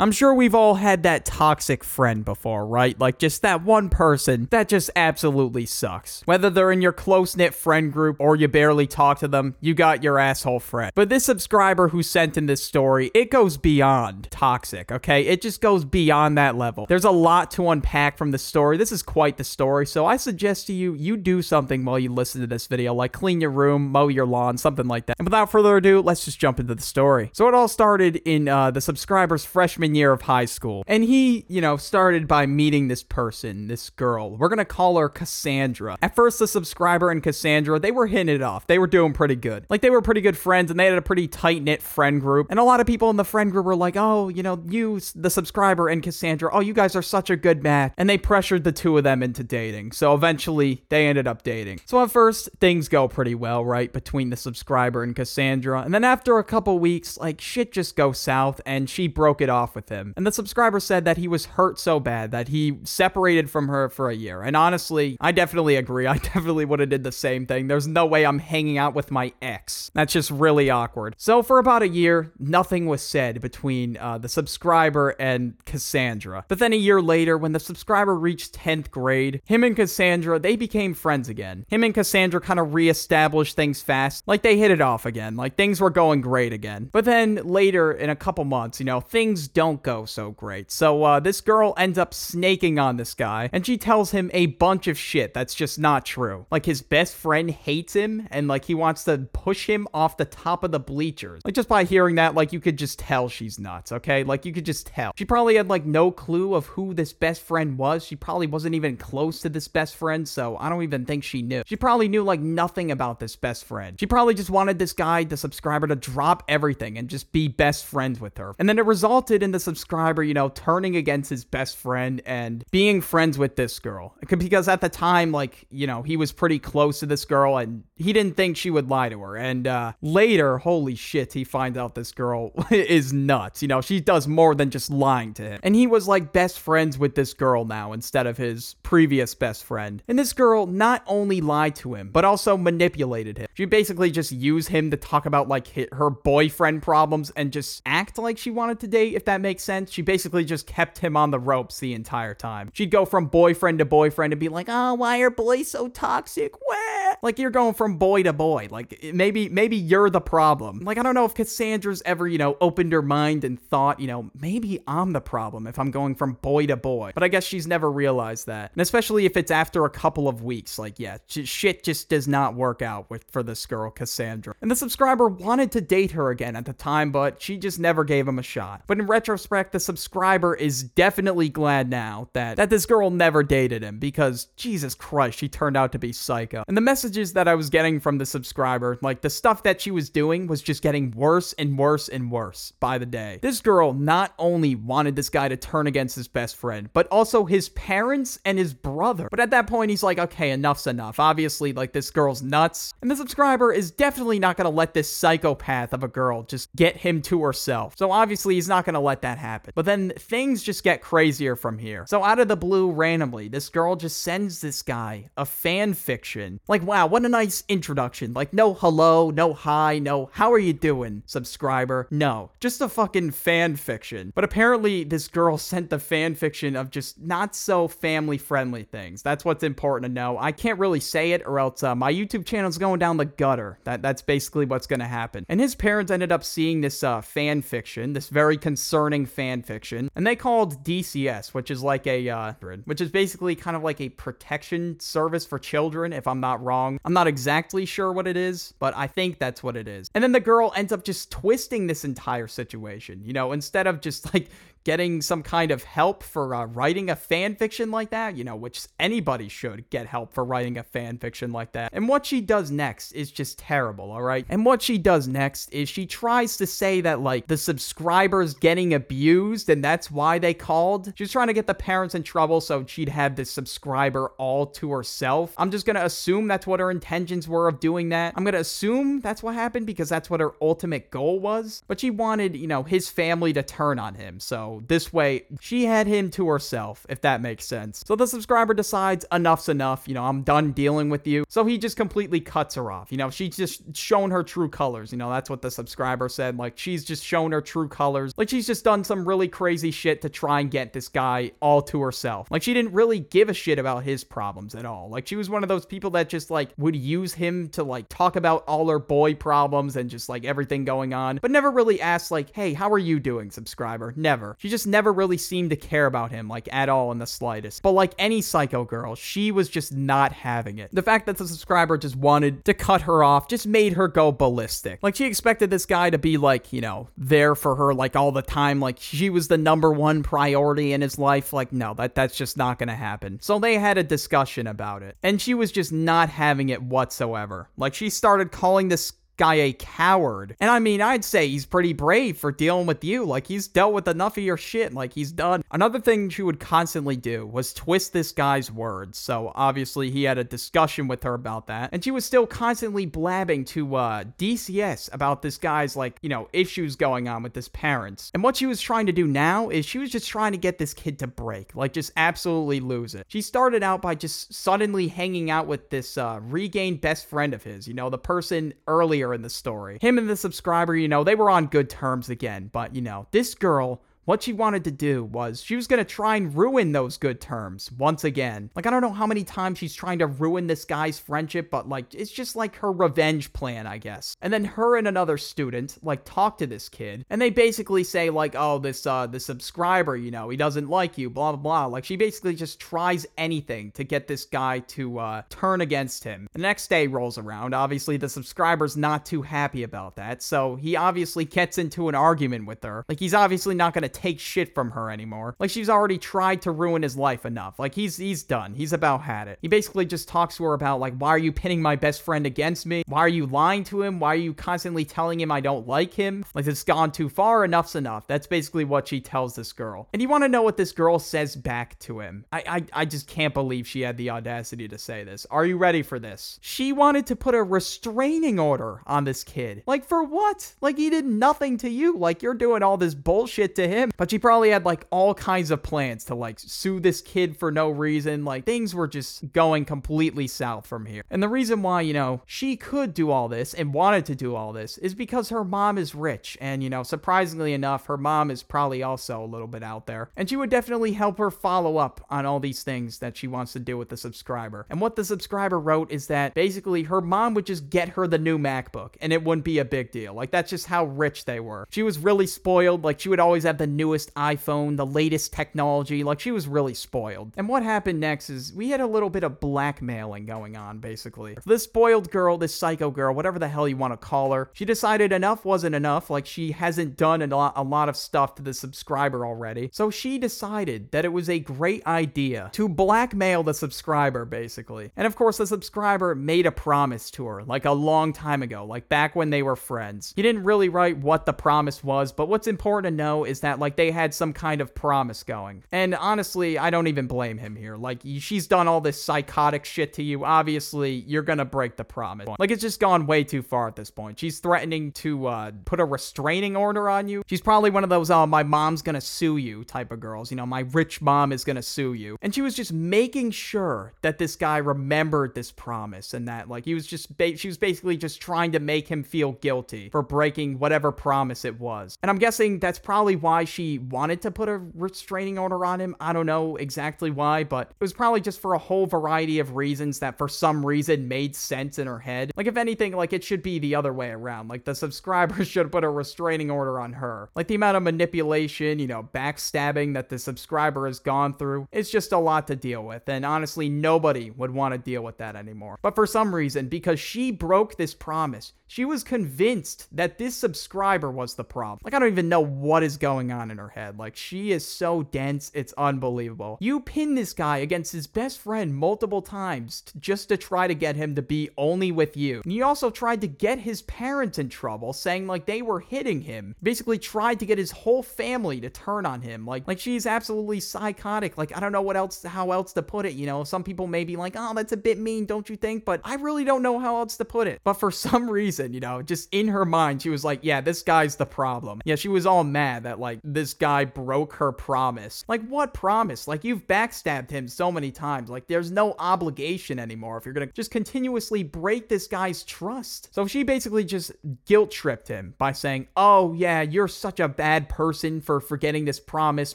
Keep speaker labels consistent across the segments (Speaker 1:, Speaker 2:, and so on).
Speaker 1: I'm sure we've all had that toxic friend before, right? Like just that one person that just absolutely sucks. Whether they're in your close knit friend group or you barely talk to them, you got your asshole friend. But this subscriber who sent in this story, it goes beyond toxic, okay? It just goes beyond that level. There's a lot to unpack from the story. This is quite the story, so I suggest to you, you do something while you listen to this video, like clean your room, mow your lawn, something like that. And without further ado, let's just jump into the story. So it all started in uh, the subscriber's freshman year of high school. And he, you know, started by meeting this person, this girl. We're gonna call her Cassandra. At first, the subscriber and Cassandra, they were hitting it off. They were doing pretty good. Like, they were pretty good friends and they had a pretty tight knit friend group. And a lot of people in the friend group were like, oh, you know, you, the subscriber and Cassandra, oh, you guys are such a good match. And they pressured the two of them into dating. So eventually, they ended up dating. So at first, things go pretty well, right? Between the subscriber and Cassandra. And then after a couple weeks, like, shit just goes south and she broke it off with him. And the subscriber said that he was hurt so bad that he separated from her for a year. And honestly, I definitely agree. I definitely would have did the same thing. There's no way I'm hanging out with my ex. That's just really awkward. So for about a year, nothing was said between uh, the subscriber and Cassandra. But then a year later, when the subscriber reached 10th grade, him and Cassandra, they became friends again. Him and Cassandra kind of reestablished things fast. Like they hit it off again. Like things were going great again. But then later, in a couple months, you know, things don't go so great. So uh, this girl ends up snaking on this guy, and she tells him a bunch of shit that's just not true. Like his best friend hates him, and like he wants to push him off the top of the bleachers. Like just by hearing that, like you could just tell she's nuts, okay? Like you could just tell. She probably had like no clue of who this best friend was. She probably wasn't even close to this best friend, so I don't even think she knew. She probably knew like nothing about this best friend. She probably just wanted this guy, the subscriber, to drop everything and just be best friends with her. And then it resulted in the subscriber, you know, turning against his best friend and being friends with this girl. Because at the time, like, you know, he was pretty close to this girl and he didn't think she would lie to her. And uh, later, holy shit, he finds out this girl is nuts. You know, she does more than just lying to him. And he was like best friends with this girl now instead of his previous best friend. And this girl not only lied to him, but also manipulated him. She basically just used him to talk about like her boyfriend problems and just act like she wanted to date, if that makes sense. She basically just kept him on the ropes the entire time. She'd go from boyfriend to boyfriend and be like, oh, why are boys so toxic? Wah! Like you're going from boy to boy. Like maybe maybe you're the problem. Like I don't know if Cassandra's ever, you know, opened her mind and thought, you know, maybe I'm the problem if I'm going from boy to boy. But I guess she's never realized that. And especially if it's after a couple of weeks. Like yeah, shit just does not work out with for this girl Cassandra. And the subscriber wanted to date her again at the time, but she just never gave him a shot. But in retrospect, the subscriber is definitely glad now that that this girl never dated him because Jesus Christ, she turned out to be psycho. And the messages that I was getting from the subscriber, like the stuff that she was doing was just getting worse and worse and worse by the day. This girl not only wanted this guy to turn against his best friend, but also his parents and his brother. But at that point, he's like, okay, enough's enough. Obviously, like this girl's nuts. And the subscriber is definitely not gonna let this psychopath of a girl just get him to herself. So obviously, he's not gonna let that happen. But then things just get crazier from here. So out of the blue, randomly, this girl just sends this guy a fan fiction. Like, wow, what a nice introduction. Like, no hello, no hi, no how are you doing, subscriber. No, just a fucking fan fiction. But apparently, this girl sent the fan fiction of just not so family friendly things. That's what's important to know. I can't really say it, or else uh, my YouTube channel's going down the gutter. That that's basically what's gonna happen. And his parents ended up seeing this uh, fan fiction, this very concerning fan fiction, and they called DCS, which is like a uh, which is basically kind of like a protection service for children. If I'm not wrong, I'm not exactly sure what it is, but I think that's what it is. And then the girl ends up just twisting this entire situation. You know, instead of just like getting some kind of help for uh, writing a fan fiction like that, you know, which anybody should get help for writing a fan fiction like that. And what she does next is just terrible, all right? And what she does next is she tries to say that, like, the subscribers getting abused and that's why they called. She's trying to get the parents in trouble so she'd have the subscriber all to herself. I'm just gonna assume that's what her intentions were of doing that. I'm gonna assume that's what happened because that's what her ultimate goal was. But she wanted, you know, his family to turn on him. So This way, she had him to herself, if that makes sense. So the subscriber decides enough's enough. You know, I'm done dealing with you. So he just completely cuts her off. You know, she's just shown her true colors. You know, that's what the subscriber said. Like, she's just shown her true colors. Like, she's just done some really crazy shit to try and get this guy all to herself. Like, she didn't really give a shit about his problems at all. Like, she was one of those people that just, like, would use him to, like, talk about all her boy problems and just, like, everything going on, but never really asked, like, hey, how are you doing, subscriber? Never. She just never really seemed to care about him, like, at all in the slightest. But like any psycho girl, she was just not having it. The fact that the subscriber just wanted to cut her off just made her go ballistic. Like, she expected this guy to be, like, you know, there for her, like, all the time. Like, she was the number one priority in his life. Like, no, that, that's just not gonna happen. So they had a discussion about it. And she was just not having it whatsoever. Like, she started calling this guy a coward. And I mean, I'd say he's pretty brave for dealing with you. Like, he's dealt with enough of your shit. Like, he's done. Another thing she would constantly do was twist this guy's words. So, obviously, he had a discussion with her about that. And she was still constantly blabbing to uh, DCS about this guy's, like, you know, issues going on with his parents. And what she was trying to do now is she was just trying to get this kid to break. Like, just absolutely lose it. She started out by just suddenly hanging out with this uh, regained best friend of his, you know, the person earlier in the story. Him and the subscriber, you know, they were on good terms again, but you know, this girl what she wanted to do was she was going to try and ruin those good terms once again. Like, I don't know how many times she's trying to ruin this guy's friendship, but like, it's just like her revenge plan, I guess. And then her and another student, like, talk to this kid, and they basically say, like, oh, this, uh, the subscriber, you know, he doesn't like you, blah, blah, blah. Like, she basically just tries anything to get this guy to, uh, turn against him. The next day rolls around. Obviously, the subscriber's not too happy about that, so he obviously gets into an argument with her. Like, he's obviously not going to take shit from her anymore. Like she's already tried to ruin his life enough. Like he's he's done. He's about had it. He basically just talks to her about like why are you pinning my best friend against me? Why are you lying to him? Why are you constantly telling him I don't like him? Like it's gone too far. Enough's enough. That's basically what she tells this girl. And you want to know what this girl says back to him? I, I I just can't believe she had the audacity to say this. Are you ready for this? She wanted to put a restraining order on this kid. Like for what? Like he did nothing to you. Like you're doing all this bullshit to him. But she probably had like all kinds of plans to like sue this kid for no reason. Like things were just going completely south from here. And the reason why, you know, she could do all this and wanted to do all this is because her mom is rich. And, you know, surprisingly enough, her mom is probably also a little bit out there. And she would definitely help her follow up on all these things that she wants to do with the subscriber. And what the subscriber wrote is that basically her mom would just get her the new MacBook and it wouldn't be a big deal. Like that's just how rich they were. She was really spoiled. Like she would always have the newest iPhone, the latest technology. Like she was really spoiled. And what happened next is we had a little bit of blackmailing going on, basically. This spoiled girl, this psycho girl, whatever the hell you want to call her, she decided enough wasn't enough. Like she hasn't done a lot, a lot of stuff to the subscriber already. So she decided that it was a great idea to blackmail the subscriber, basically. And of course, the subscriber made a promise to her, like a long time ago, like back when they were friends. He didn't really write what the promise was, but what's important to know is that like they had some kind of promise going. And honestly, I don't even blame him here. Like she's done all this psychotic shit to you. Obviously, you're gonna break the promise. Like it's just gone way too far at this point. She's threatening to uh, put a restraining order on you. She's probably one of those, oh, my mom's gonna sue you type of girls. You know, my rich mom is gonna sue you. And she was just making sure that this guy remembered this promise and that like he was just ba- she was basically just trying to make him feel guilty for breaking whatever promise it was. And I'm guessing that's probably why she wanted to put a restraining order on him. I don't know exactly why, but it was probably just for a whole variety of reasons that for some reason made sense in her head. Like if anything, like it should be the other way around. Like the subscriber should put a restraining order on her. Like the amount of manipulation, you know, backstabbing that the subscriber has gone through, it's just a lot to deal with. And honestly, nobody would want to deal with that anymore. But for some reason, because she broke this promise, she was convinced that this subscriber was the problem. Like, I don't even know what is going on in her head. Like, she is so dense, it's unbelievable. You pin this guy against his best friend multiple times t- just to try to get him to be only with you. And you also tried to get his parents in trouble, saying like they were hitting him. Basically, tried to get his whole family to turn on him. Like, like she's absolutely psychotic. Like, I don't know what else, how else to put it. You know, some people may be like, oh, that's a bit mean, don't you think? But I really don't know how else to put it. But for some reason, you know, just in her mind, she was like, yeah, this guy's the problem. Yeah, she was all mad that like this guy broke her promise. Like, what promise? Like, you've backstabbed him so many times. Like, there's no obligation anymore if you're gonna just continuously break this guy's trust. So she basically just guilt tripped him by saying, Oh, yeah, you're such a bad person for forgetting this promise,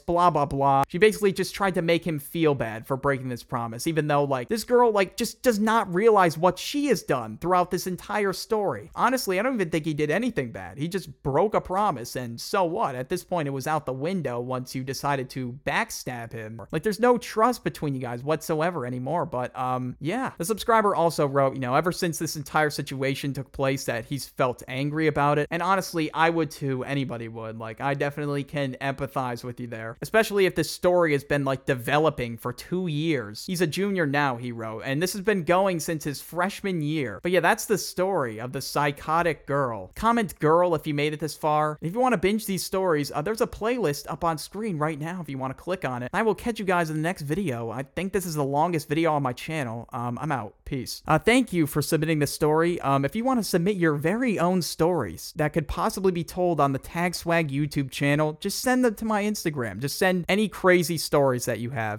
Speaker 1: blah, blah, blah. She basically just tried to make him feel bad for breaking this promise, even though, like, this girl, like, just does not realize what she has done throughout this entire story. Honestly, I don't even think he did anything bad. He just broke a promise, and so what? At this point, it was out the window once you decided to backstab him. Like, there's no trust between you guys whatsoever anymore. But, um, yeah. The subscriber also wrote, you know, ever since this entire situation took place, that he's felt angry about it. And honestly, I would too. Anybody would. Like, I definitely can empathize with you there, especially if this story has been, like, developing for two years. He's a junior now, he wrote, and this has been going since his freshman year. But yeah, that's the story of the psychotic girl. Comment girl if you made it this far. If you want to binge these stories, uh, there's a playlist up on screen right now if you want to click on it. I will catch you guys in the next video. I think this is the longest video on my channel. Um, I'm out. Peace. Uh, thank you for submitting this story. Um, if you want to submit your very own stories that could possibly be told on the Tag Swag YouTube channel, just send them to my Instagram. Just send any crazy stories that you have.